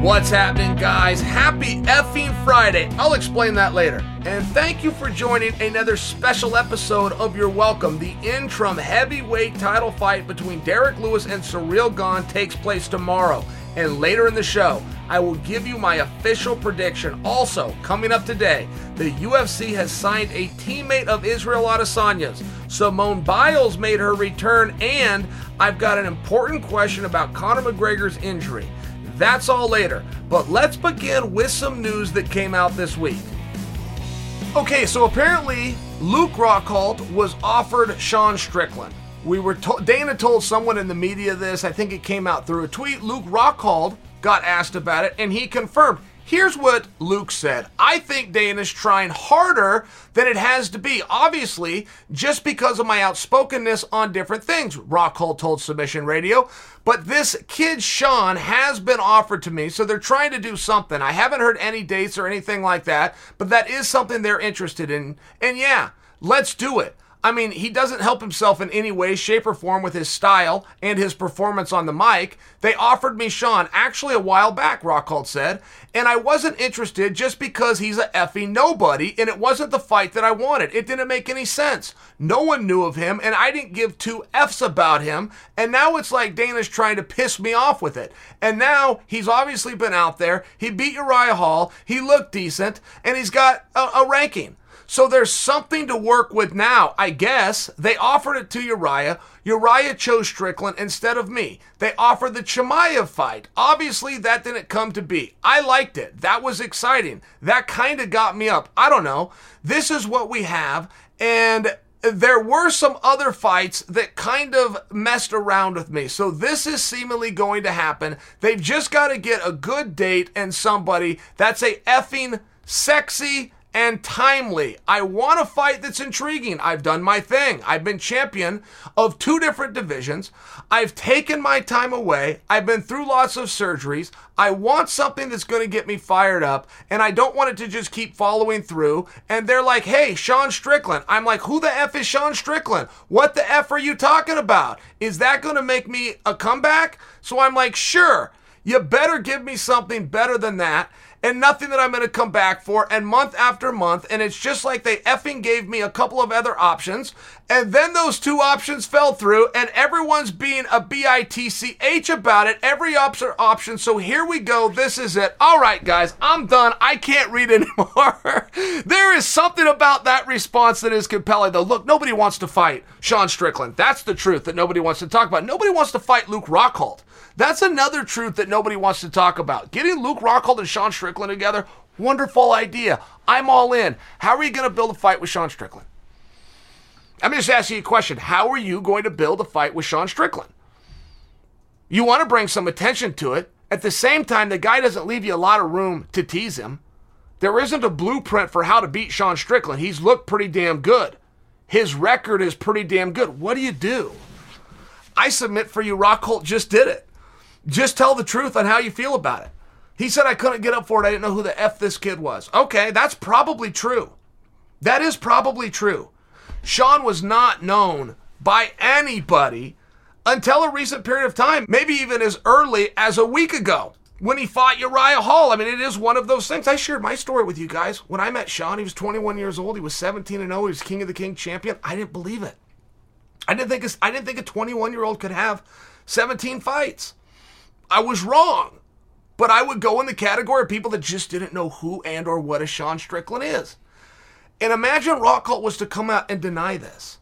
What's happening, guys? Happy effing Friday. I'll explain that later. And thank you for joining another special episode of You're Welcome. The interim heavyweight title fight between Derrick Lewis and Ciryl Gane takes place tomorrow. And later in the show, I will give you my official prediction. Also, coming up today, the UFC has signed a teammate of Israel Adesanya's. Simone Biles made her return, and I've got an important question about Conor McGregor's injury. That's all later, but let's begin with some news that came out this week. Okay, so apparently Luke Rockhold was offered Sean Strickland. We were to- Dana told someone in the media this. I think it came out through a tweet. Luke Rockhold got asked about it, and he confirmed. Here's what Luke said. I think Dana's trying harder than it has to be. Obviously, just because of my outspokenness on different things, Rockhold told Submission Radio. But this kid, Sean, has been offered to me, so they're trying to do something. I haven't heard any dates or anything like that, but that is something they're interested in. And yeah, let's do it. I mean, he doesn't help himself in any way, shape, or form with his style and his performance on the mic. They offered me Sean actually a while back, Rockhold said, and I wasn't interested just because he's a effing nobody and it wasn't the fight that I wanted. It didn't make any sense. No one knew of him and I didn't give two F's about him. And now it's like Dana's trying to piss me off with it. And now he's obviously been out there. He beat Uriah Hall. He looked decent and he's got a, a ranking. So there's something to work with now, I guess. They offered it to Uriah. Uriah chose Strickland instead of me. They offered the Chimaev fight. Obviously, that didn't come to be. I liked it. That was exciting. That kind of got me up. I don't know. This is what we have. And there were some other fights that kind of messed around with me. So this is seemingly going to happen. They've just got to get a good date and somebody that's a effing sexy and timely. I want a fight that's intriguing. I've done my thing. I've been champion of two different divisions. I've taken my time away. I've been through lots of surgeries. I want something that's going to get me fired up, and I don't want it to just keep following through. And they're like, hey, Sean Strickland. I'm like, who the F is Sean Strickland? What the F are you talking about? Is that going to make me a comeback? So I'm like, sure. You better give me something better than that and nothing that I'm going to come back for, and month after month. And it's just like they effing gave me a couple of other options, and then those two options fell through, and everyone's being a bitch about it. Every option. So here we go. This is it. All right, guys, I'm done. I can't read anymore. there is something about that response that is compelling, though. Look, nobody wants to fight Sean Strickland. That's the truth that nobody wants to talk about. Nobody wants to fight Luke Rockhold. That's another truth that nobody wants to talk about. Getting Luke Rockhold and Sean Strickland together, wonderful idea. I'm all in. How are you going to build a fight with Sean Strickland? I'm just asking you a question. How are you going to build a fight with Sean Strickland? You want to bring some attention to it. At the same time, the guy doesn't leave you a lot of room to tease him. There isn't a blueprint for how to beat Sean Strickland. He's looked pretty damn good. His record is pretty damn good. What do you do? I submit for you, Rockhold just did it. Just tell the truth on how you feel about it. He said I couldn't get up for it. I didn't know who the F this kid was. Okay, that's probably true. That is probably true. Sean was not known by anybody until a recent period of time, maybe even as early as a week ago when he fought Uriah Hall. I mean, it is one of those things. I shared my story with you guys. When I met Sean, he was 21 years old. He was 17 and 0. He was King of the King champion. I didn't believe it. I didn't think I didn't think a 21 year old could have 17 fights. I was wrong. But I would go in the category of people that just didn't know who and or what a Sean Strickland is. And imagine Rock Rockhold was to come out and deny this.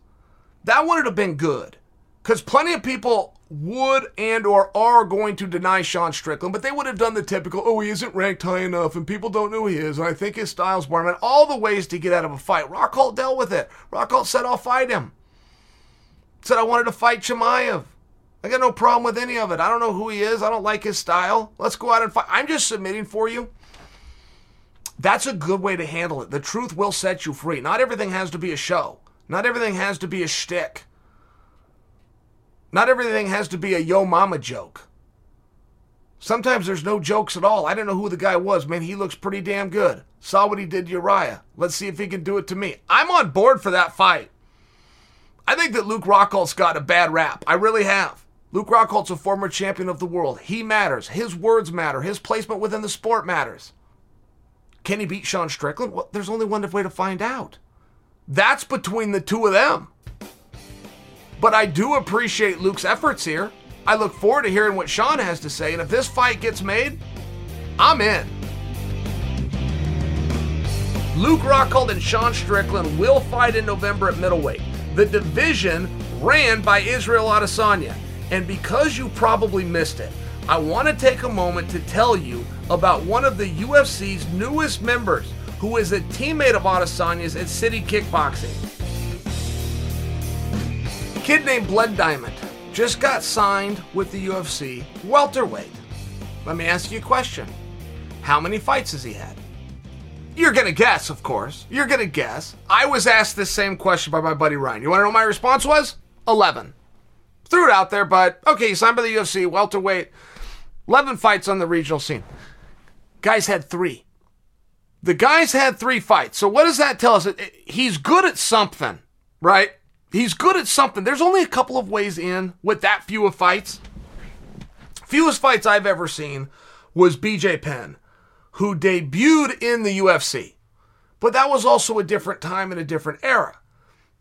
That wouldn't have been good. Because plenty of people would and or are going to deny Sean Strickland, but they would have done the typical, oh, he isn't ranked high enough and people don't know who he is, and I think his style's boring. all the ways to get out of a fight. Rockhold dealt with it. Rockhold said, I'll fight him. Said I wanted to fight Chimaev. I got no problem with any of it. I don't know who he is. I don't like his style. Let's go out and fight. I'm just submitting for you. That's a good way to handle it. The truth will set you free. Not everything has to be a show. Not everything has to be a shtick. Not everything has to be a yo mama joke. Sometimes there's no jokes at all. I don't know who the guy was. Man, he looks pretty damn good. Saw what he did to Uriah. Let's see if he can do it to me. I'm on board for that fight. I think that Luke Rockhold's got a bad rap. I really have. Luke Rockhold's a former champion of the world. He matters. His words matter. His placement within the sport matters. Can he beat Sean Strickland? Well, there's only one way to find out. That's between the two of them. But I do appreciate Luke's efforts here. I look forward to hearing what Sean has to say. And if this fight gets made, I'm in. Luke Rockhold and Sean Strickland will fight in November at middleweight. The division ran by Israel Adesanya. And because you probably missed it, I want to take a moment to tell you about one of the UFC's newest members who is a teammate of Adesanya's at City Kickboxing. Kid named Blood Diamond just got signed with the UFC welterweight. Let me ask you a question. How many fights has he had? You're gonna guess, of course. You're gonna guess. I was asked this same question by my buddy Ryan. You wanna know what my response was? 11. Threw it out there, but okay, signed by the UFC, welterweight, 11 fights on the regional scene. Guys had three. The guys had three fights. So what does that tell us? He's good at something, right? He's good at something. There's only a couple of ways in with that few of fights. Fewest fights I've ever seen was BJ Penn, who debuted in the UFC. But that was also a different time and a different era.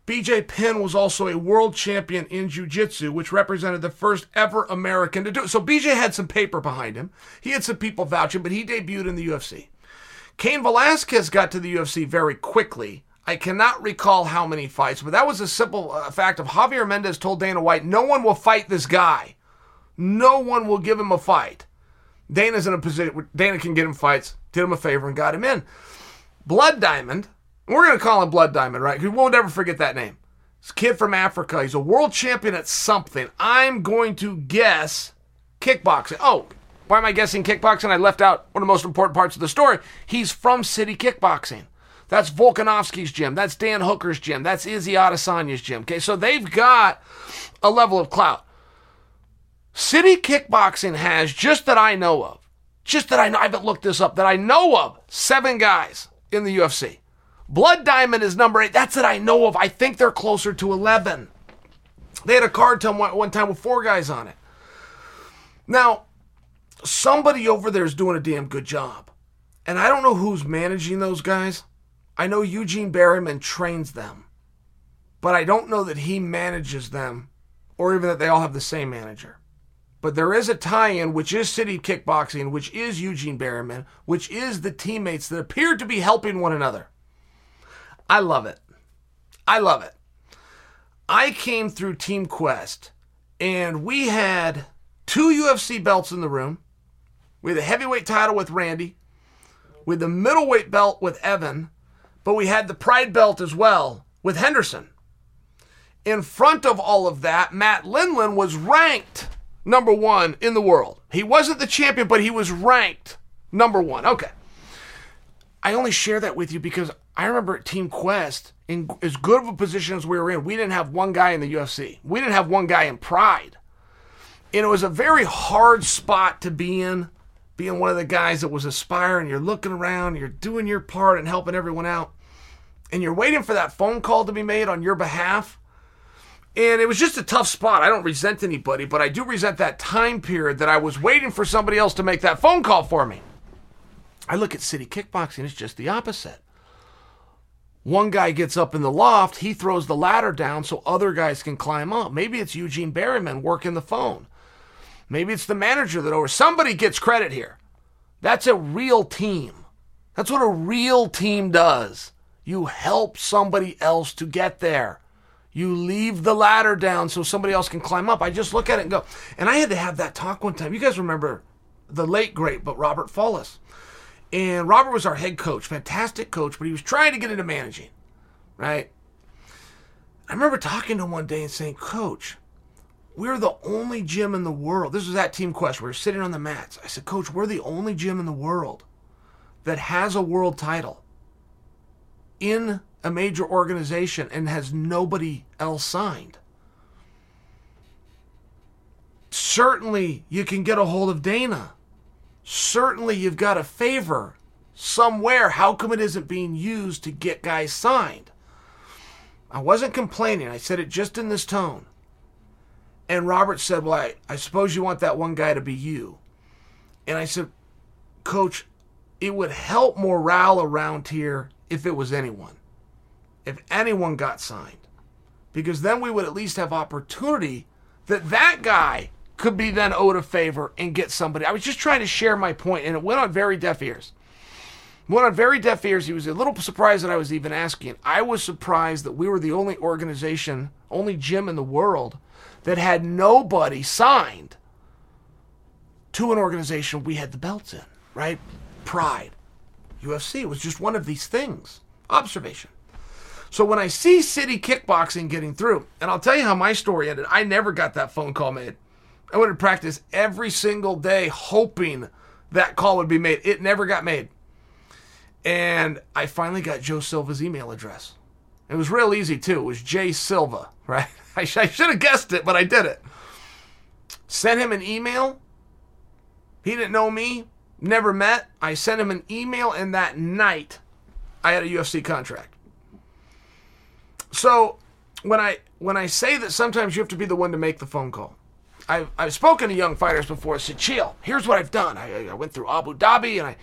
BJ Penn was also a world champion in Jiu Jitsu, which represented the first ever American to do it. So BJ had some paper behind him. He had some people vouching, but he debuted in the UFC. Cain Velasquez got to the UFC very quickly. I cannot recall how many fights, but that was a simple uh, fact of Javier Mendez told Dana White, no one will fight this guy. No one will give him a fight. Dana's in a position where Dana can get him fights, did him a favor, and got him in. Blood Diamond we're going to call him Blood Diamond, right? We won't ever forget that name. This kid from Africa. He's a world champion at something. I'm going to guess kickboxing. Oh, why am I guessing kickboxing? I left out one of the most important parts of the story. He's from City Kickboxing. That's Volkanovski's gym. That's Dan Hooker's gym. That's Izzy Adesanya's gym. Okay, so they've got a level of clout. City Kickboxing has, just that I know of, just that I know, I haven't looked this up, that I know of, seven guys in the UFC. Blood Diamond is number eight. That's it I know of. I think they're closer to 11. They had a card to one time with four guys on it. Now, somebody over there is doing a damn good job. And I don't know who's managing those guys. I know Eugene Bareman trains them. But I don't know that he manages them or even that they all have the same manager. But there is a tie in, which is City Kickboxing, which is Eugene Bareman, which is the teammates that appear to be helping one another. I love it. I love it. I came through Team Quest and we had two UFC belts in the room. We had the heavyweight title with Randy, we had the middleweight belt with Evan, but we had the pride belt as well with Henderson. In front of all of that, Matt Lindland was ranked number one in the world. He wasn't the champion, but he was ranked number one. Okay. I only share that with you because I remember at Team Quest, in as good of a position as we were in, we didn't have one guy in the UFC. We didn't have one guy in Pride. And it was a very hard spot to be in, being one of the guys that was aspiring. You're looking around, you're doing your part and helping everyone out. And you're waiting for that phone call to be made on your behalf. And it was just a tough spot. I don't resent anybody, but I do resent that time period that I was waiting for somebody else to make that phone call for me. I look at city kickboxing, it's just the opposite. One guy gets up in the loft, he throws the ladder down so other guys can climb up. Maybe it's Eugene Bareman working the phone. Maybe it's the manager that over somebody gets credit here. That's a real team. That's what a real team does. You help somebody else to get there. You leave the ladder down so somebody else can climb up. I just look at it and go. And I had to have that talk one time. You guys remember the late great, but Robert Follis. And Robert was our head coach, fantastic coach, but he was trying to get into managing, right? I remember talking to him one day and saying, Coach, we're the only gym in the world. This was at Team Quest. We were sitting on the mats. I said, Coach, we're the only gym in the world that has a world title in a major organization and has nobody else signed. Certainly, you can get a hold of Dana certainly you've got a favor somewhere. How come it isn't being used to get guys signed? I wasn't complaining. I said it just in this tone. And Robert said, Well, I, I suppose you want that one guy to be you. And I said, Coach, it would help morale around here if it was anyone. If anyone got signed. Because then we would at least have opportunity that that guy could be then owed a favor and get somebody. I was just trying to share my point, and it went on very deaf ears. Went on very deaf ears. He was a little surprised that I was even asking. I was surprised that we were the only organization, only gym in the world that had nobody signed to an organization we had the belts in, right? Pride. UFC was just one of these things. Observation. So when I see City Kickboxing getting through, and I'll tell you how my story ended, I never got that phone call made. I went to practice every single day hoping that call would be made. It never got made. And I finally got Joe Silva's email address. It was real easy too. It was Jay Silva, right? I, sh- I should have guessed it, but I did it. Sent him an email. He didn't know me, never met. I sent him an email, and that night I had a UFC contract. So when I when I say that sometimes you have to be the one to make the phone call. I've, I've spoken to young fighters before. I said, chill, here's what I've done. I, I went through Abu Dhabi and I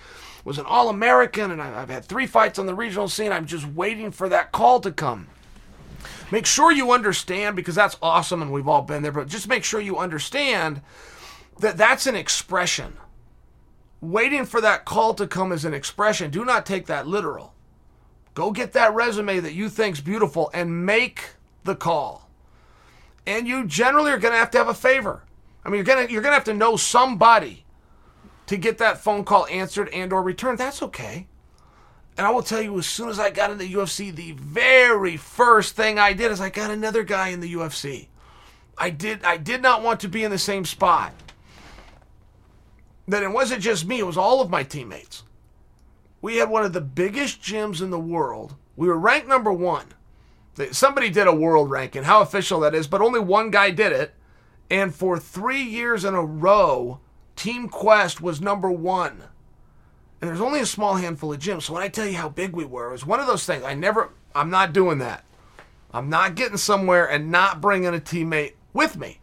was an All American and I, I've had three fights on the regional scene. I'm just waiting for that call to come. Make sure you understand because that's awesome and we've all been there, but just make sure you understand that that's an expression. Waiting for that call to come is an expression. Do not take that literal. Go get that resume that you think's beautiful and make the call. And you generally are going to have to have a favor. I mean, you're going to you're going to have to know somebody to get that phone call answered and or returned. That's okay. And I will tell you, as soon as I got in the UFC, the very first thing I did is I got another guy in the UFC. I did I did not want to be in the same spot. That it wasn't just me, it was all of my teammates. We had one of the biggest gyms in the world. We were ranked number one. Somebody did a world ranking, how official that is, but only one guy did it. And for three years in a row, Team Quest was number one. And there's only a small handful of gyms. So when I tell you how big we were, it was one of those things. I never, I'm not doing that. I'm not getting somewhere and not bringing a teammate with me.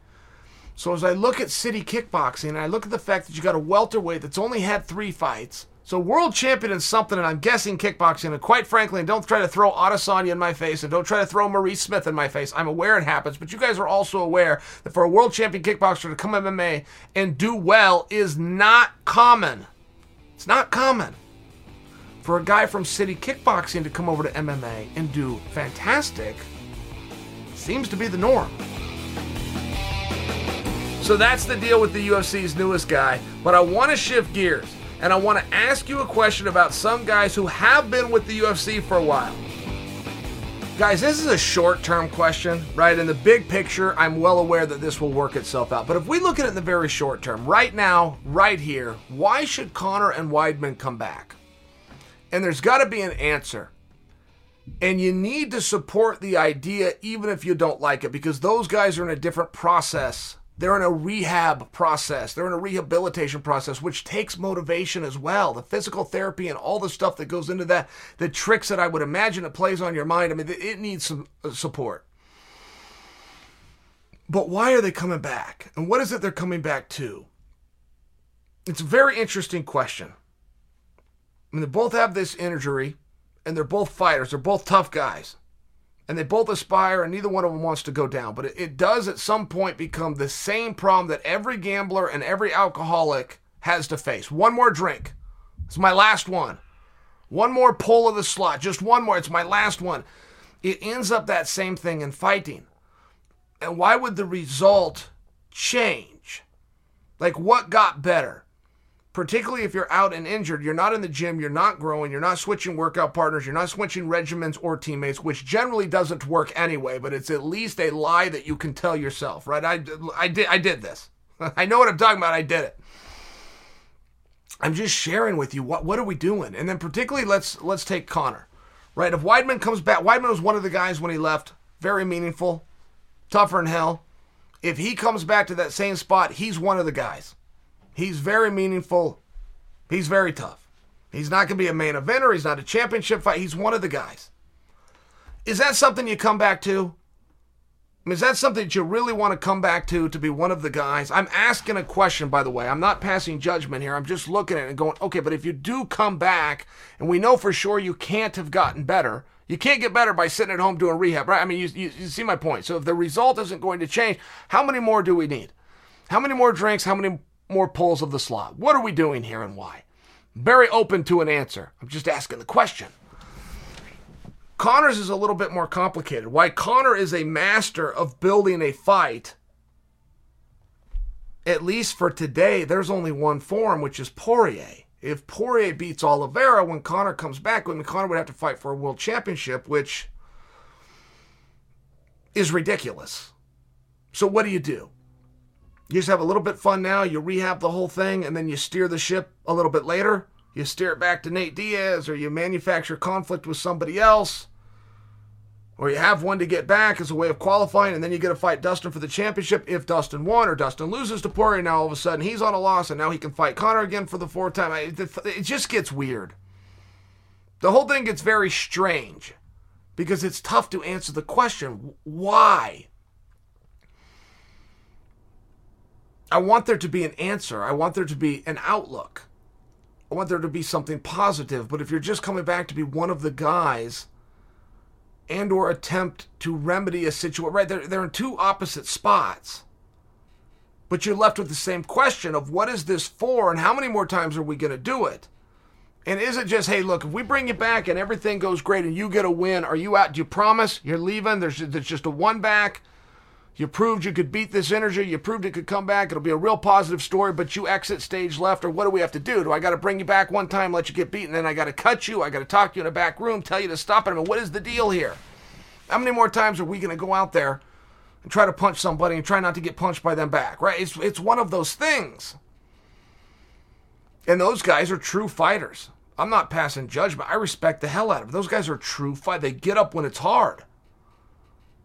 So as I look at city kickboxing, and I look at the fact that you got a welterweight that's only had three fights, so world champion in something, and I'm guessing kickboxing, and quite frankly, and don't try to throw Adesanya in my face, and don't try to throw Maurice Smith in my face. I'm aware it happens, but you guys are also aware that for a world champion kickboxer to come MMA and do well is not common. It's not common. For a guy from city kickboxing to come over to MMA and do fantastic seems to be the norm. So that's the deal with the UFC's newest guy. But I want to shift gears and I want to ask you a question about some guys who have been with the UFC for a while. Guys, this is a short term question, right? In the big picture, I'm well aware that this will work itself out. But if we look at it in the very short term, right now, right here, why should Conor and Weidman come back? And there's got to be an answer. And you need to support the idea even if you don't like it because those guys are in a different process they're in a rehab process. They're in a rehabilitation process, which takes motivation as well. The physical therapy and all the stuff that goes into that, the tricks that I would imagine it plays on your mind. I mean, it needs some uh, support. But why are they coming back? And what is it they're coming back to? It's a very interesting question. I mean, they both have this injury, and they're both fighters. They're both tough guys and they both aspire, and neither one of them wants to go down. But it, it does at some point become the same problem that every gambler and every alcoholic has to face. One more drink. It's my last one. One more pull of the slot. Just one more. It's my last one. It ends up that same thing in fighting. And why would the result change? Like, what got better? Particularly if you're out and injured, you're not in the gym, you're not growing, you're not switching workout partners, you're not switching regimens or teammates, which generally doesn't work anyway, but it's at least a lie that you can tell yourself, right? I, I, did, I did this. I know what I'm talking about. I did it. I'm just sharing with you what what are we doing? And then particularly let's let's take Conor. Right? If Weidman comes back, Weidman was one of the guys when he left, very meaningful, tougher than hell. If he comes back to that same spot, he's one of the guys. He's very meaningful. He's very tough. He's not going to be a main eventer. He's not a championship fight. He's one of the guys. Is that something you come back to? I mean, is that something that you really want to come back to to be one of the guys? I'm asking a question, by the way. I'm not passing judgment here. I'm just looking at it and going, okay, but if you do come back, and we know for sure you can't have gotten better, you can't get better by sitting at home doing rehab, right? I mean, you, you, you see my point. So if the result isn't going to change, how many more do we need? How many more drinks? How many more pulls of the slot? What are we doing here and why? Very open to an answer. I'm just asking the question. Conor's is a little bit more complicated. Why Conor is a master of building a fight, at least for today, there's only one form, which is Poirier. If Poirier beats Oliveira when Conor comes back, when Conor would have to fight for a world championship, which is ridiculous. So what do you do? You just have a little bit fun now, you rehab the whole thing, and then you steer the ship a little bit later. You steer it back to Nate Diaz, or you manufacture conflict with somebody else, or you have one to get back as a way of qualifying, and then you get to fight Dustin for the championship if Dustin won, or Dustin loses to Poirier. Now all of a sudden he's on a loss, and now he can fight Conor again for the fourth time. It just gets weird. The whole thing gets very strange because it's tough to answer the question why? I want there to be an answer. I want there to be an outlook. I want there to be something positive. But if you're just coming back to be one of the guys and or attempt to remedy a situation, right, they're, they're in two opposite spots. But you're left with the same question of what is this for and how many more times are we going to do it? And is it just, hey, look, if we bring you back and everything goes great and you get a win, are you out? Do you promise you're leaving? There's, there's just a one back. You proved you could beat this energy. You proved it could come back. It'll be a real positive story, but you exit stage left. Or what do we have to do? Do I got to bring you back one time, let you get beaten, then I got to cut you? I got to talk to you in a back room, tell you to stop it? I mean, what is the deal here? How many more times are we going to go out there and try to punch somebody and try not to get punched by them back, right? It's, it's one of those things. And those guys are true fighters. I'm not passing judgment. I respect the hell out of them. Those guys are true fight. They get up when it's hard.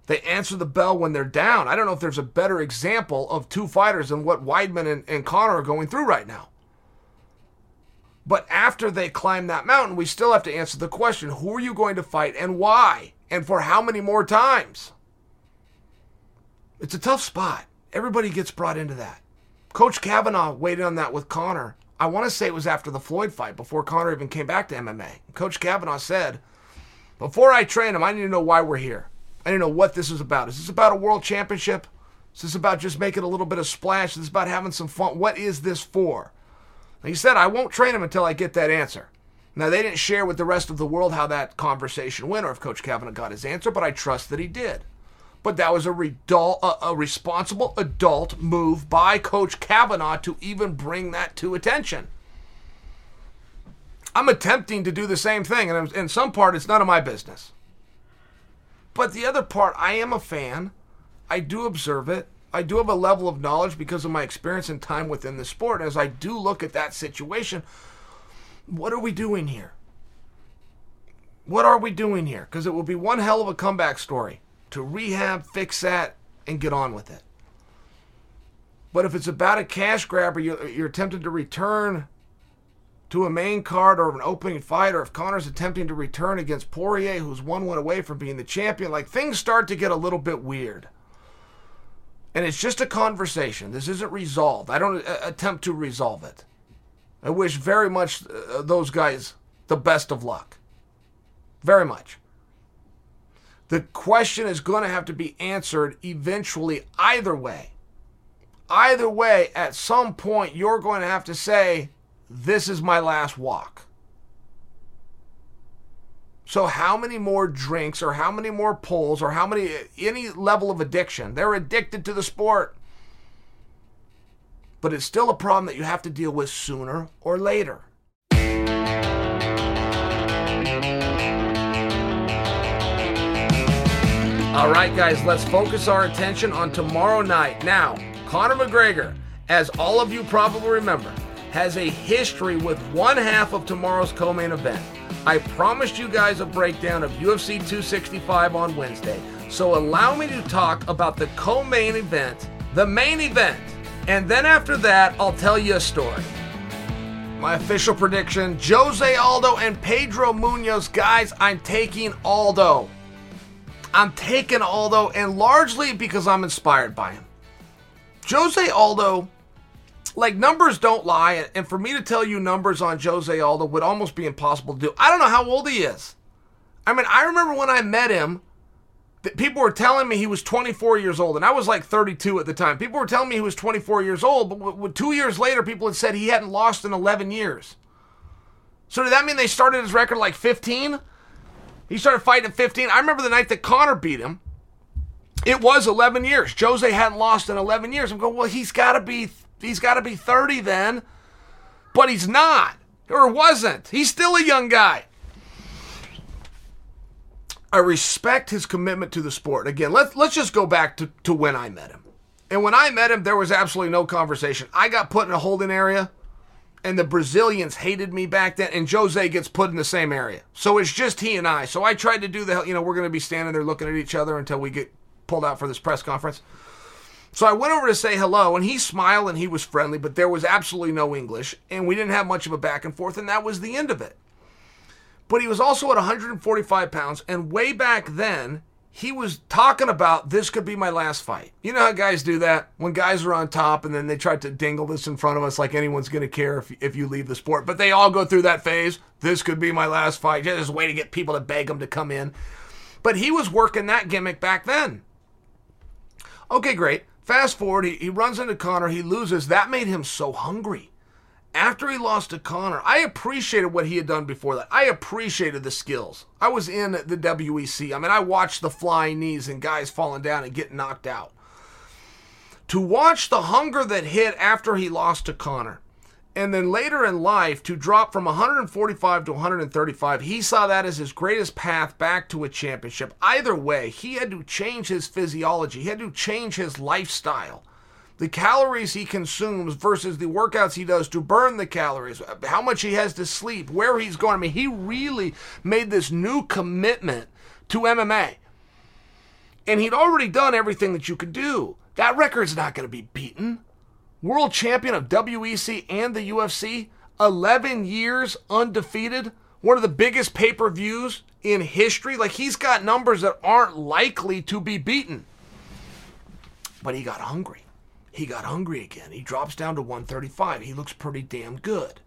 They answer the bell when they're down. I don't know if there's a better example of two fighters than what Weidman and, and Conor are going through right now. But after they climb that mountain, we still have to answer the question who are you going to fight and why? And for how many more times? It's a tough spot. Everybody gets brought into that. Coach Kavanagh waited on that with Conor. I want to say it was after the Floyd fight, before Conor even came back to MMA. Coach Kavanagh said, Before I train him, I need to know why we're here. I to know what this is about. Is this about a world championship? Is this about just making a little bit of splash? Is this about having some fun? What is this for? He said, I won't train him until I get that answer. Now, they didn't share with the rest of the world how that conversation went or if Coach Kavanagh got his answer, but I trust that he did. But that was a, redul- a, a responsible adult move by Coach Kavanagh to even bring that to attention. I'm attempting to do the same thing, and in some part, it's none of my business. But the other part, I am a fan. I do observe it. I do have a level of knowledge because of my experience and time within the sport. As I do look at that situation, what are we doing here? What are we doing here? Because it will be one hell of a comeback story to rehab, fix that, and get on with it. But if it's about a cash grab or you're, you're attempting to return to a main card or an opening fight, or if Conor's attempting to return against Poirier, who's one win away from being the champion, like things start to get a little bit weird. And it's just a conversation. This isn't resolved. I don't uh, attempt to resolve it. I wish very much uh, those guys the best of luck. Very much. The question is going to have to be answered eventually, either way. Either way, at some point, you're going to have to say, This is my last walk. So, how many more drinks, or how many more pulls, or how many, any level of addiction? They're addicted to the sport. But it's still a problem that you have to deal with sooner or later. All right, guys, let's focus our attention on tomorrow night. Now, Conor McGregor, as all of you probably remember, has a history with one half of tomorrow's co main event. I promised you guys a breakdown of UFC 265 on Wednesday, so allow me to talk about the co main event, the main event, and then after that, I'll tell you a story. My official prediction Jose Aldo and Pedro Munhoz. Guys, I'm taking Aldo. I'm taking Aldo, and largely because I'm inspired by him. Jose Aldo, like numbers don't lie, and for me to tell you numbers on Jose Aldo would almost be impossible to do. I don't know how old he is. I mean, I remember when I met him, people were telling me he was 24 years old, and I was like 32 at the time. People were telling me he was 24 years old, but two years later, people had said he hadn't lost in 11 years. So did that mean they started his record like 15? He started fighting at 15. I remember the night that Conor beat him. It was 11 years. Jose hadn't lost in 11 years. I'm going, well, he's got to be he's got to be 30 then. But he's not or wasn't. He's still a young guy. I respect his commitment to the sport. Again, let's let's just go back to, to when I met him. And when I met him, there was absolutely no conversation. I got put in a holding area and the Brazilians hated me back then, and Jose gets put in the same area. So it's just he and I. So I tried to do the, you know, we're going to be standing there looking at each other until we get pulled out for this press conference. So I went over to say hello, and he smiled and he was friendly, but there was absolutely no English, and we didn't have much of a back and forth, and that was the end of it. but he was also at 145 pounds. And way back then, he was talking about this could be my last fight. You know how guys do that? When guys are on top and then they try to dingle this in front of us like anyone's going to care if, if you leave the sport. But they all go through that phase. This could be my last fight. Just a way to get people to beg him to come in. But he was working that gimmick back then. Okay, great. Fast forward, he, he runs into Conor, he loses. That made him so hungry after he lost to Conor, I appreciated what he had done before that. I appreciated the skills. I was in the WEC. I mean, I watched the flying knees and guys falling down and getting knocked out. To watch the hunger that hit after he lost to Conor, and then later in life to drop from 145 to 135, he saw that as his greatest path back to a championship. Either way, he had to change his physiology, he had to change his lifestyle the calories he consumes versus the workouts he does to burn the calories, how much he has to sleep, where he's going. I mean, he really made this new commitment to MMA. And he'd already done everything that you could do. That record's not going to be beaten. World champion of WEC and the UFC, 11 years undefeated, one of the biggest pay per views in history. Like, he's got numbers that aren't likely to be beaten. But he got hungry. He got hungry again. He drops down to 135. He looks pretty damn good.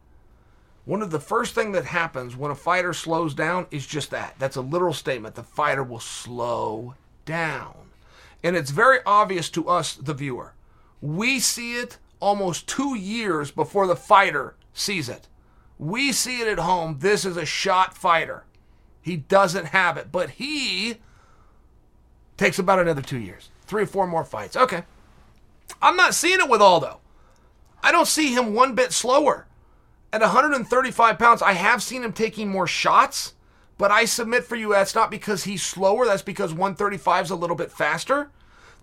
One of the first thing that happens when a fighter slows down is just that. That's a literal statement. The fighter will slow down. And it's very obvious to us, the viewer. We see it almost two years before the fighter sees it. We see it at home. This is a shot fighter. He doesn't have it, but he takes about another two years, three or four more fights. Okay. I'm not seeing it with Aldo. I don't see him one bit slower. At 135 pounds, I have seen him taking more shots, but I submit for you that's not because he's slower, that's because 135 is a little bit faster.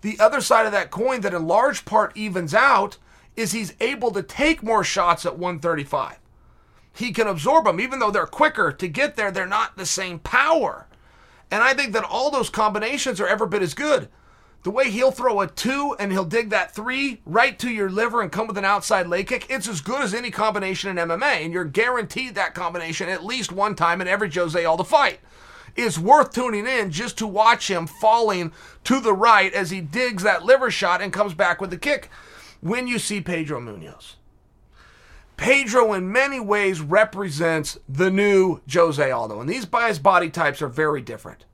The other side of that coin that in large part evens out is he's able to take more shots at 135. He can absorb them, even though they're quicker to get there, they're not the same power. And I think that all those combinations are every bit as good. The way he'll throw a two and he'll dig that three right to your liver and come with an outside leg kick, it's as good as any combination in MMA. And you're guaranteed that combination at least one time in every Jose Aldo fight. It's worth tuning in just to watch him falling to the right as he digs that liver shot and comes back with the kick when you see Pedro Munhoz. Pedro, in many ways, represents the new Jose Aldo. And these guys' body types are very different.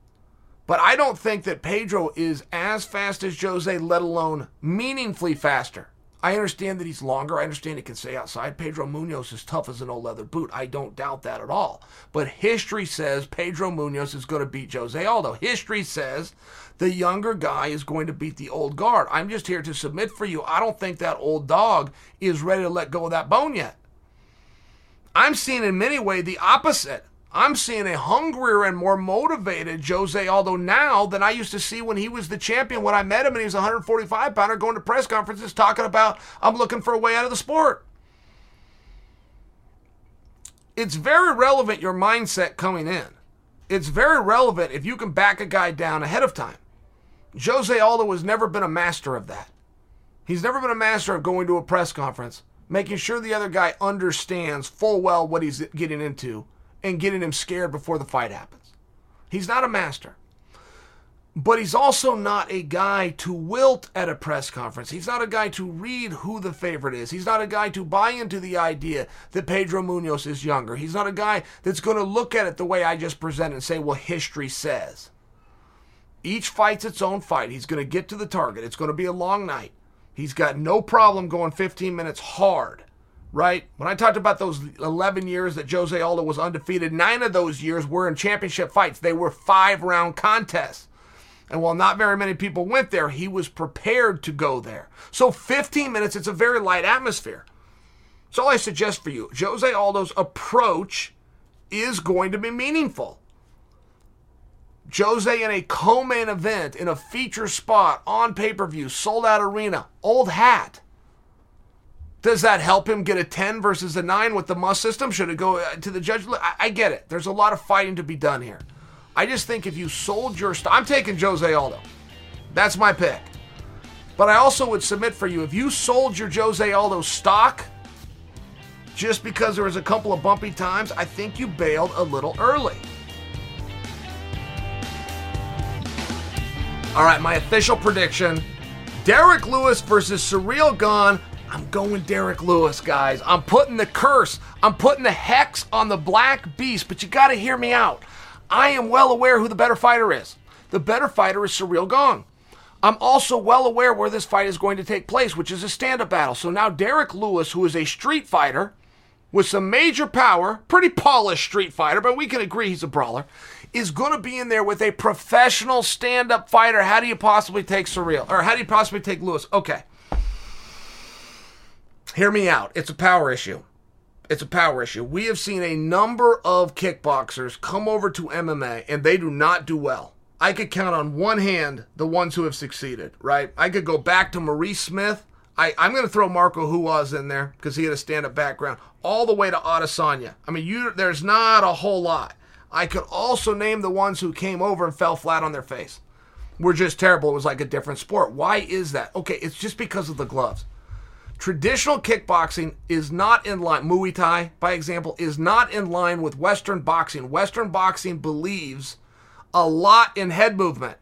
But I don't think that Pedro is as fast as Jose, let alone meaningfully faster. I understand that he's longer. I understand he can stay outside. Pedro Munhoz is tough as an old leather boot. I don't doubt that at all. But history says Pedro Munhoz is going to beat Jose Aldo. History says the younger guy is going to beat the old guard. I'm just here to submit for you. I don't think that old dog is ready to let go of that bone yet. I'm seeing in many ways the opposite. I'm seeing a hungrier and more motivated Jose Aldo now than I used to see when he was the champion. When I met him and he was a 145 pounder going to press conferences talking about, I'm looking for a way out of the sport. It's very relevant your mindset coming in. It's very relevant if you can back a guy down ahead of time. Jose Aldo has never been a master of that. He's never been a master of going to a press conference, making sure the other guy understands full well what he's getting into and getting him scared before the fight happens. He's not a master. But he's also not a guy to wilt at a press conference. He's not a guy to read who the favorite is. He's not a guy to buy into the idea that Pedro Munhoz is younger. He's not a guy that's going to look at it the way I just presented and say, well, history says. Each fight's its own fight. He's going to get to the target. It's going to be a long night. He's got no problem going 15 minutes hard right? When I talked about those 11 years that Jose Aldo was undefeated, nine of those years were in championship fights. They were five round contests. And while not very many people went there, he was prepared to go there. So 15 minutes, it's a very light atmosphere. So I suggest for you, Jose Aldo's approach is going to be meaningful. Jose in a co-main event in a feature spot on pay-per-view, sold out arena, old hat. Does that help him get a 10 versus a 9 with the must system? Should it go uh, to the judge? I, I get it. There's a lot of fighting to be done here. I just think if you sold your stock, I'm taking Jose Aldo. That's my pick. But I also would submit for you if you sold your Jose Aldo stock, just because there was a couple of bumpy times, I think you bailed a little early. All right, my official prediction Derrick Lewis versus Ciryl Gane. I'm going Derrick Lewis, guys. I'm putting the curse, I'm putting the hex on the Black Beast, but you got to hear me out. I am well aware who the better fighter is. The better fighter is Ciryl Gane. I'm also well aware where this fight is going to take place, which is a stand up battle. So now Derrick Lewis, who is a street fighter with some major power, pretty polished street fighter, but we can agree he's a brawler, is going to be in there with a professional stand up fighter. How do you possibly take Surreal? Or how do you possibly take Lewis? Okay. Hear me out. It's a power issue. It's a power issue. We have seen a number of kickboxers come over to MMA and they do not do well. I could count on one hand the ones who have succeeded, right? I could go back to Maurice Smith. I, I'm going to throw Marco Ruas in there because he had a stand up background, all the way to Adesanya. I mean, you there's not a whole lot. I could also name the ones who came over and fell flat on their face. Were just terrible. It was like a different sport. Why is that? Okay, it's just because of the gloves. Traditional kickboxing is not in line, Muay Thai, by example, is not in line with Western boxing. Western boxing believes a lot in head movement.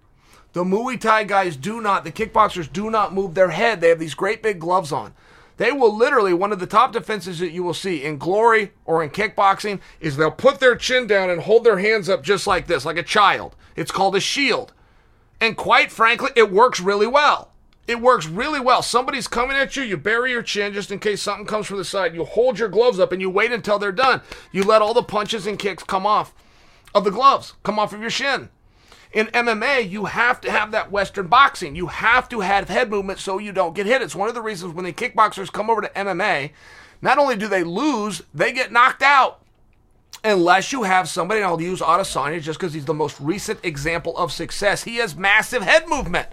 The Muay Thai guys do not, the kickboxers do not move their head. They have these great big gloves on. They will literally, one of the top defenses that you will see in glory or in kickboxing is they'll put their chin down and hold their hands up just like this, like a child. It's called a shield. And quite frankly, it works really well. It works really well. Somebody's coming at you, you bury your chin just in case something comes from the side. You hold your gloves up and you wait until they're done. You let all the punches and kicks come off of the gloves, come off of your shin. In MMA, you have to have that Western boxing. You have to have head movement so you don't get hit. It's one of the reasons when the kickboxers come over to MMA, not only do they lose, they get knocked out. Unless you have somebody, and I'll use Adesanya just because he's the most recent example of success. He has massive head movement.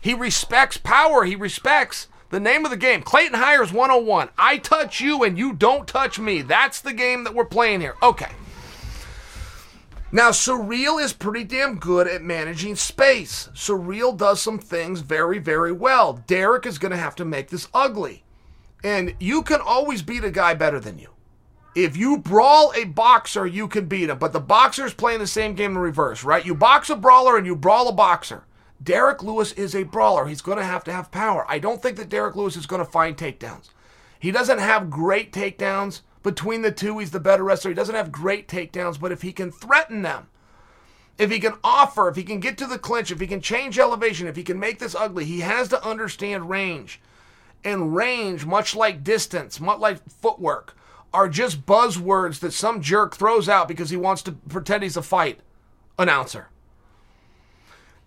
He respects power. He respects the name of the game. Clayton Hires 101. I touch you and you don't touch me. That's the game that we're playing here. Okay. Now, Ciryl is pretty damn good at managing space. Ciryl does some things very, very well. Derrick is going to have to make this ugly. And you can always beat a guy better than you. If you brawl a boxer, you can beat him. But the boxer's playing the same game in reverse, right? You box a brawler and you brawl a boxer. Derrick Lewis is a brawler. He's going to have to have power. I don't think that Derrick Lewis is going to find takedowns. He doesn't have great takedowns between the two, he's the better wrestler. He doesn't have great takedowns, but if he can threaten them, if he can offer, if he can get to the clinch, if he can change elevation, if he can make this ugly, he has to understand range. And range, much like distance, much like footwork, are just buzzwords that some jerk throws out because he wants to pretend he's a fight announcer.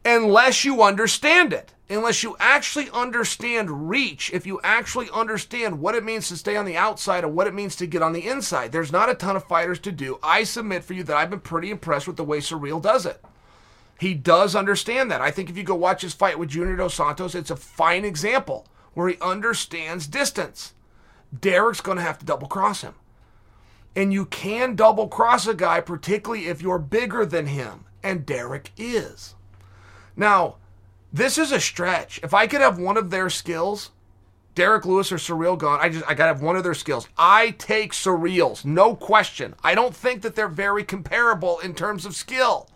Unless you understand it unless you actually understand reach, if you actually understand what it means to stay on the outside and what it means to get on the inside. There's not a ton of fighters to do. I submit for you that I've been pretty impressed with the way Ciryl does it. He does understand that. I think if you go watch his fight with Junior Dos Santos, it's a fine example where he understands distance. Derrick's going to have to double cross him. And you can double cross a guy, particularly if you're bigger than him. And Derrick is. Now, this is a stretch. If I could have one of their skills, Derrick Lewis or Ciryl Gane, I just I gotta have one of their skills. I take Ciryl's, no question. I don't think that they're very comparable in terms of skill.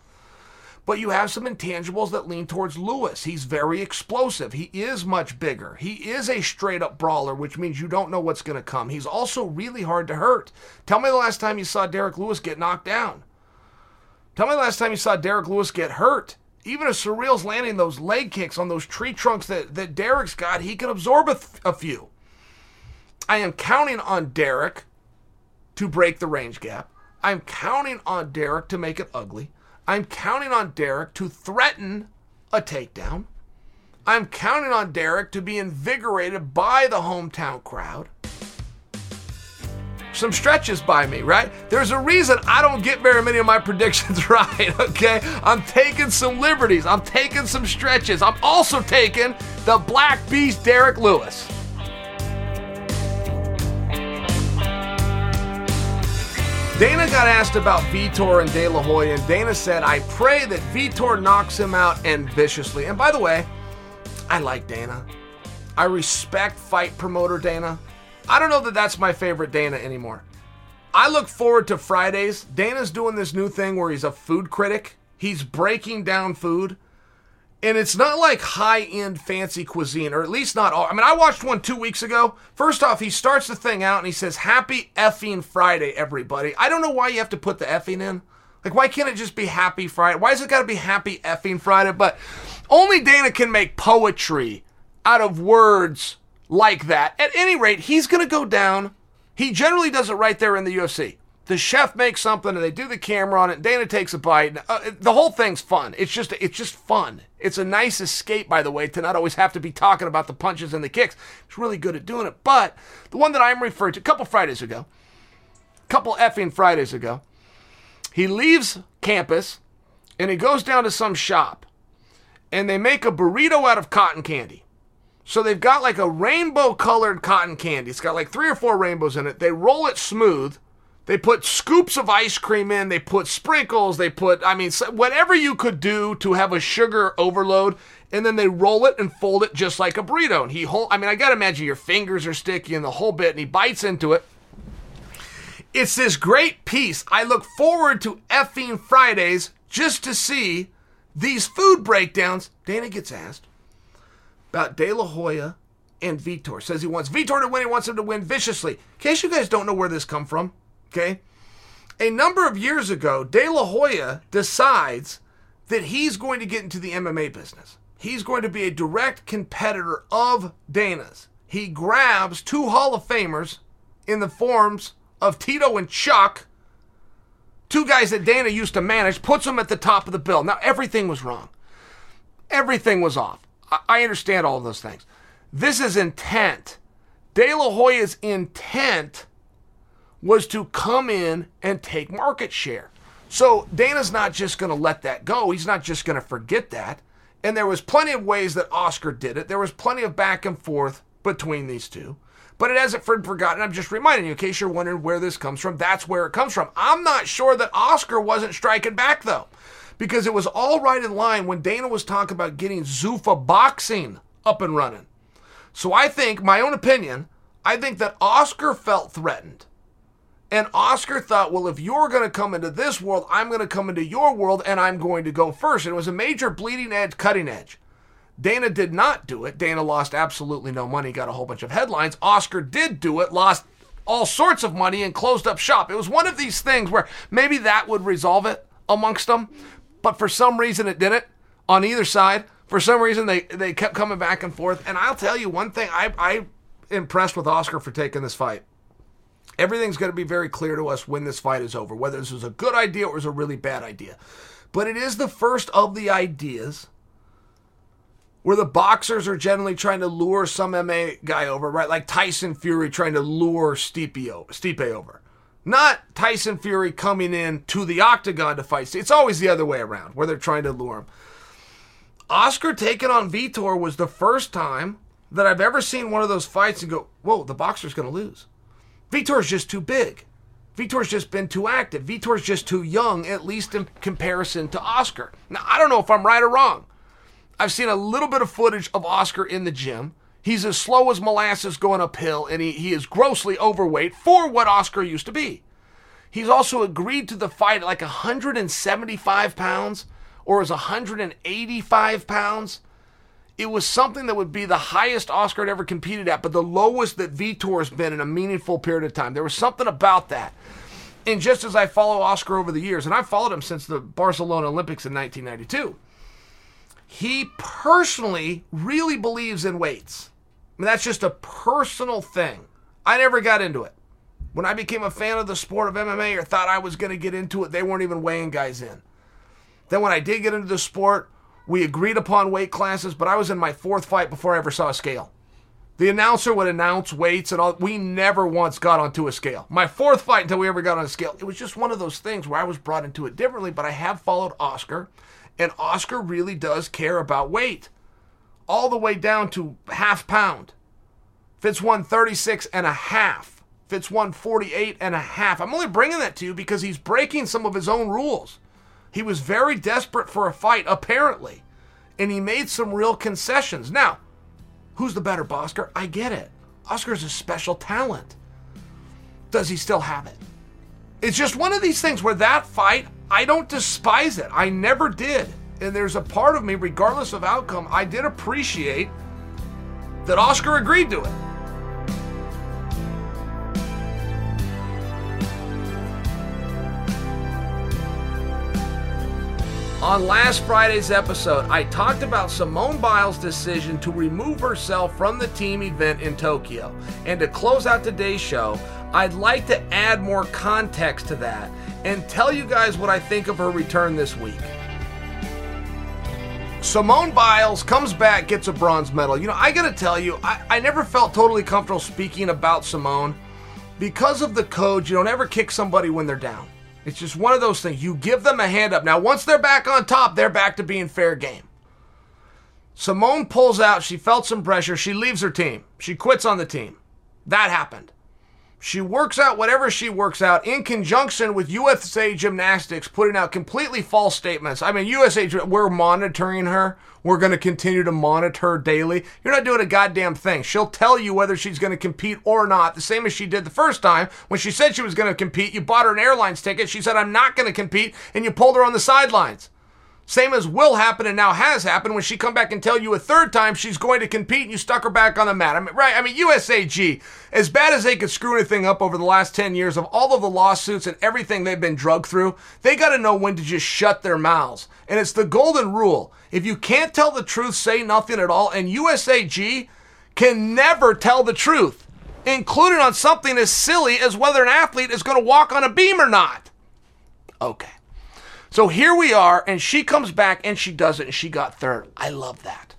But you have some intangibles that lean towards Lewis. He's very explosive. He is much bigger. He is a straight up brawler, which means you don't know what's going to come. He's also really hard to hurt. Tell me the last time you saw Derrick Lewis get knocked down. Tell me the last time you saw Derrick Lewis get hurt even if Ciryl's landing those leg kicks on those tree trunks that, that Derrick's got, he can absorb a, th- a few. I am counting on Derrick to break the range gap. I'm counting on Derrick to make it ugly. I'm counting on Derrick to threaten a takedown. I'm counting on Derrick to be invigorated by the hometown crowd some stretches by me, right? There's a reason I don't get very many of my predictions right, okay? I'm taking some liberties, I'm taking some stretches. I'm also taking the Black Beast Derrick Lewis. Dana got asked about Vitor and De La Hoya, and Dana said, I pray that Vitor knocks him out and viciously. And by the way, I like Dana. I respect fight promoter Dana. I don't know that that's my favorite Dana anymore. I look forward to Fridays. Dana's doing this new thing where he's a food critic. He's breaking down food. And it's not like high end fancy cuisine, or at least not all. I mean, I watched one two weeks ago. First off, he starts the thing out and he says, Happy effing Friday, everybody. I don't know why you have to put the effing in. Like, why can't it just be Happy Friday? Why is it got to be Happy effing Friday? But only Dana can make poetry out of words like that. At any rate, he's going to go down. He generally does it right there in the UFC. The chef makes something and they do the camera on it. Dana takes a bite. Uh, the whole thing's fun. It's just it's just fun. It's a nice escape, by the way, to not always have to be talking about the punches and the kicks. He's really good at doing it. But the one that I'm referring to, a couple Fridays ago, a couple effing Fridays ago, he leaves campus and he goes down to some shop and they make a burrito out of cotton candy. So they've got like a rainbow colored cotton candy. It's got like three or four rainbows in it. They roll it smooth. They put scoops of ice cream in. They put sprinkles. They put, I mean, whatever you could do to have a sugar overload. And then they roll it and fold it just like a burrito. And he hold, I mean, I got to imagine your fingers are sticky and the whole bit. And he bites into it. It's this great piece. I look forward to effing Fridays just to see these food breakdowns. Dana gets asked about De La Hoya and Vitor. Says he wants Vitor to win. He wants him to win viciously. In case you guys don't know where this come from, okay? A number of years ago, De La Hoya decides that he's going to get into the MMA business. He's going to be a direct competitor of Dana's. He grabs two Hall of Famers in the forms of Tito and Chuck, two guys that Dana used to manage, puts them at the top of the bill. Now, everything was wrong. Everything was off. I understand all of those things. This is intent. De La Hoya's intent was to come in and take market share. So Dana's not just going to let that go. He's not just going to forget that. And there was plenty of ways that Oscar did it. There was plenty of back and forth between these two. But it hasn't been forgotten. I'm just reminding you, in case you're wondering where this comes from, that's where it comes from. I'm not sure that Oscar wasn't striking back, though because it was all right in line when Dana was talking about getting Zuffa boxing up and running. So I think, my own opinion, I think that Oscar felt threatened. And Oscar thought, well, if you're going to come into this world, I'm going to come into your world and I'm going to go first. And it was a major bleeding edge, cutting edge. Dana did not do it. Dana lost absolutely no money, got a whole bunch of headlines. Oscar did do it, lost all sorts of money and closed up shop. It was one of these things where maybe that would resolve it amongst them but for some reason it didn't on either side. For some reason they they kept coming back and forth. And I'll tell you one thing, I I impressed with Oscar for taking this fight. Everything's going to be very clear to us when this fight is over, whether this was a good idea or was a really bad idea. But it is the first of the ideas where the boxers are generally trying to lure some MMA guy over, right? Like Tyson Fury trying to lure Stipe, Stipe over. Not Tyson Fury coming in to the octagon to fight. It's always the other way around, where they're trying to lure him. Oscar taking on Vitor was the first time that I've ever seen one of those fights and go, whoa, the boxer's going to lose. Vitor's just too big. Vitor's just been too active. Vitor's just too young, at least in comparison to Oscar. Now, I don't know if I'm right or wrong. I've seen a little bit of footage of Oscar in the gym. He's as slow as molasses going uphill, and he, he is grossly overweight for what Oscar used to be. He's also agreed to the fight at like 175 pounds or is 185 pounds. It was something that would be the highest Oscar had ever competed at, but the lowest that Vitor's been in a meaningful period of time. There was something about that. And just as I follow Oscar over the years, and I've followed him since the Barcelona Olympics in 1992, he personally really believes in weights. Mean, that's just a personal thing. I never got into it. When I became a fan of the sport of MMA or thought I was going to get into it, they weren't even weighing guys in. Then when I did get into the sport, we agreed upon weight classes, but I was in my fourth fight before I ever saw a scale. The announcer would announce weights and all. We never once got onto a scale. My fourth fight until we ever got on a scale. It was just one of those things where I was brought into it differently, but I have followed Oscar, and Oscar really does care about weight all the way down to half pound. Fitz won 36 and a half. Fitz won 48 and a half. I'm only bringing that to you because he's breaking some of his own rules. He was very desperate for a fight, apparently, and he made some real concessions. Now, who's the better boxer? I get it. Oscar's a special talent. Does he still have it? It's just one of these things where that fight, I don't despise it. I never did. And there's a part of me, regardless of outcome, I did appreciate that Oscar agreed to it. On last Friday's episode, I talked about Simone Biles' decision to remove herself from the team event in Tokyo. And to close out today's show, I'd like to add more context to that and tell you guys what I think of her return this week. Simone Biles comes back, gets a bronze medal. You know, I gotta tell you, I, I never felt totally comfortable speaking about Simone. Because of the code, you don't ever kick somebody when they're down. It's just one of those things. You give them a hand up. Now, once they're back on top, they're back to being fair game. Simone pulls out. She felt some pressure. She leaves her team. She quits on the team. That happened. She works out whatever she works out in conjunction with USA Gymnastics putting out completely false statements. I mean, USA, we're monitoring her. We're going to continue to monitor her daily. You're not doing a goddamn thing. She'll tell you whether she's going to compete or not, the same as she did the first time when she said she was going to compete. You bought her an airlines ticket. She said, I'm not going to compete, and you pulled her on the sidelines. Same as will happen and now has happened when she come back and tell you a third time she's going to compete and you stuck her back on the mat. I mean, right? I mean, USAG, as bad as they could screw anything up over the last 10 years of all of the lawsuits and everything they've been drugged through, they got to know when to just shut their mouths. And it's the golden rule. If you can't tell the truth, say nothing at all. And USAG can never tell the truth, including on something as silly as whether an athlete is going to walk on a beam or not. Okay. So here we are, and she comes back and she does it, and she got third. I love that.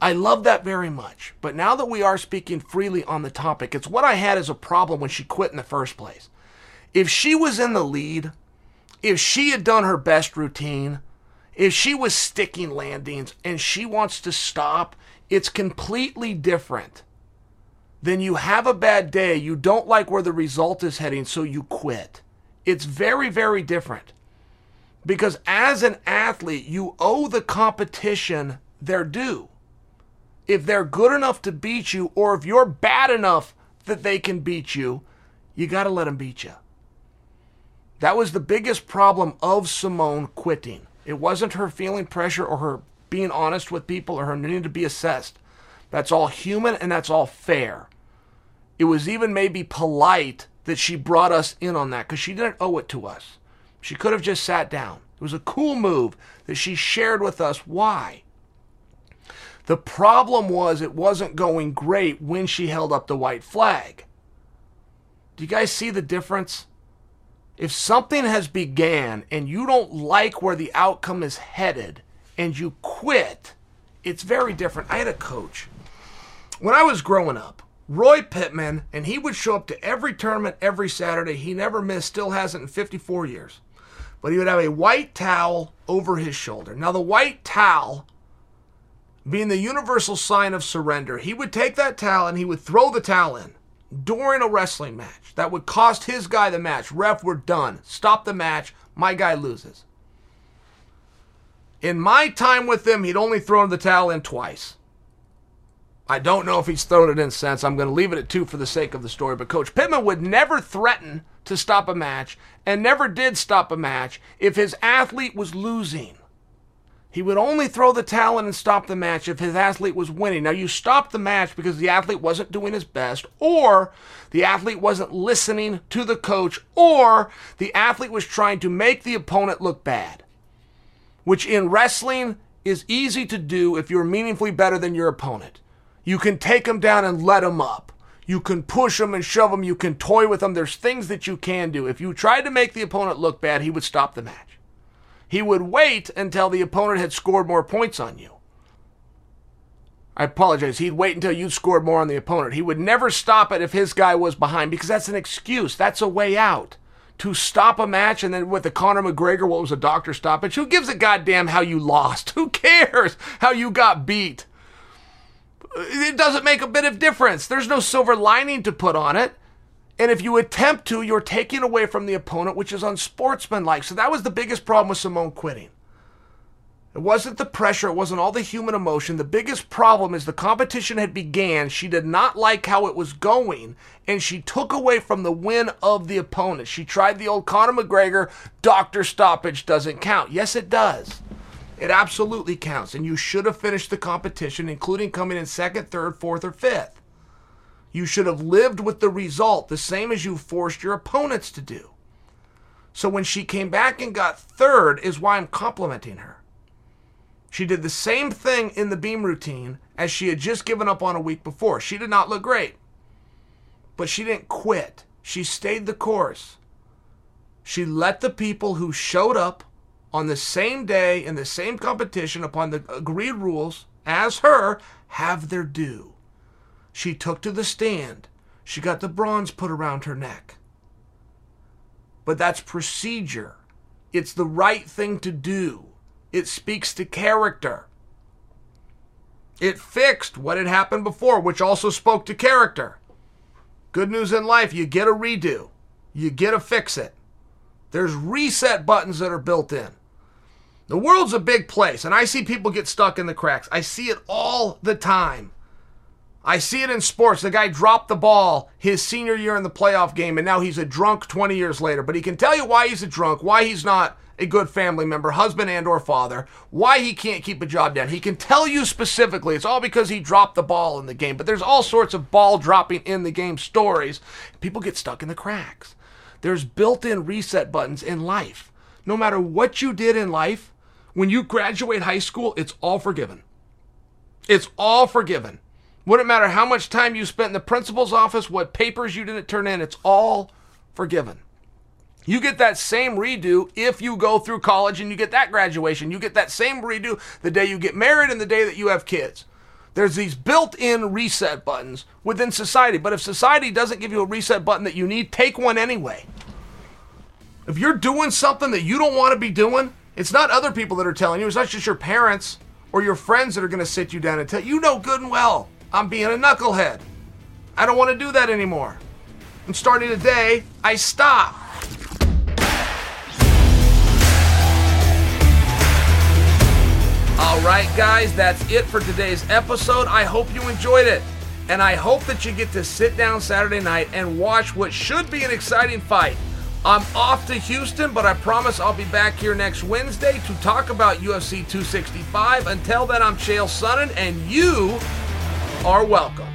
I love that very much. But now that we are speaking freely on the topic, it's what I had as a problem when she quit in the first place. If she was in the lead, if she had done her best routine, if she was sticking landings and she wants to stop, it's completely different. Then you have a bad day, you don't like where the result is heading, so you quit. It's very, very different. Because as an athlete, you owe the competition their due. If they're good enough to beat you, or if you're bad enough that they can beat you, you got to let them beat you. That was the biggest problem of Simone quitting. It wasn't her feeling pressure or her being honest with people or her needing to be assessed. That's all human and that's all fair. It was even maybe polite that she brought us in on that because she didn't owe it to us. She could have just sat down. It was a cool move that she shared with us why. The problem was it wasn't going great when she held up the white flag. Do you guys see the difference? If something has began and you don't like where the outcome is headed and you quit, it's very different. I had a coach when I was growing up, Roy Pittman, and he would show up to every tournament every Saturday. He never missed, still hasn't in 54 years but he would have a white towel over his shoulder. Now, the white towel being the universal sign of surrender, he would take that towel and he would throw the towel in during a wrestling match. That would cost his guy the match. Ref, we're done. Stop the match. My guy loses. In my time with him, he'd only thrown the towel in twice. I don't know if he's thrown it in since. I'm going to leave it at two for the sake of the story. But Coach Pittman would never threaten to stop a match and never did stop a match if his athlete was losing. He would only throw the towel in and stop the match if his athlete was winning. Now, you stop the match because the athlete wasn't doing his best, or the athlete wasn't listening to the coach, or the athlete was trying to make the opponent look bad, which in wrestling is easy to do if you're meaningfully better than your opponent. You can take them down and let them up. You can push them and shove them. You can toy with them. There's things that you can do. If you tried to make the opponent look bad, he would stop the match. He would wait until the opponent had scored more points on you. I apologize. He'd wait until you scored more on the opponent. He would never stop it if his guy was behind because that's an excuse. That's a way out. To stop a match and then with the Conor McGregor, what was a doctor stoppage? Who gives a goddamn how you lost? Who cares how you got beat? It doesn't make a bit of difference. There's no silver lining to put on it. And if you attempt to, you're taking away from the opponent, which is unsportsmanlike. So that was the biggest problem with Simone quitting. It wasn't the pressure, it wasn't all the human emotion. The biggest problem is the competition had began. She did not like how it was going, and she took away from the win of the opponent. She tried the old Conor McGregor, doctor stoppage doesn't count. Yes, it does. It absolutely counts, and you should have finished the competition, including coming in second, third, fourth, or fifth. You should have lived with the result, the same as you forced your opponents to do. So when she came back and got third, is why I'm complimenting her. She did the same thing in the beam routine as she had just given up on a week before. She did not look great, but she didn't quit. She stayed the course. She let the people who showed up on the same day in the same competition upon the agreed rules as her have their due. She took to the stand. She got the bronze put around her neck. But that's procedure. It's the right thing to do. It speaks to character. It fixed what had happened before, which also spoke to character. Good news in life you get a redo, you get a fix it. There's reset buttons that are built in. The world's a big place, and I see people get stuck in the cracks. I see it all the time. I see it in sports. The guy dropped the ball his senior year in the playoff game, and now he's a drunk 20 years later. But he can tell you why he's a drunk, why he's not a good family member, husband and or father, why he can't keep a job down. He can tell you specifically it's all because he dropped the ball in the game. But there's all sorts of ball dropping in the game stories. People get stuck in the cracks. There's built-in reset buttons in life. No matter what you did in life, when you graduate high school, it's all forgiven. It's all forgiven. Wouldn't matter how much time you spent in the principal's office, what papers you didn't turn in, it's all forgiven. You get that same redo if you go through college and you get that graduation. You get that same redo the day you get married and the day that you have kids. There's these built in reset buttons within society. But if society doesn't give you a reset button that you need, take one anyway. If you're doing something that you don't want to be doing, it's not other people that are telling you, it's not just your parents or your friends that are going to sit you down and tell you, know good and well, I'm being a knucklehead. I don't want to do that anymore. And starting today, I stop. All right, guys, that's it for today's episode. I hope you enjoyed it. And I hope that you get to sit down Saturday night and watch what should be an exciting fight. I'm off to Houston, but I promise I'll be back here next Wednesday to talk about UFC 265. Until then, I'm Chael Sonnen, and you are welcome.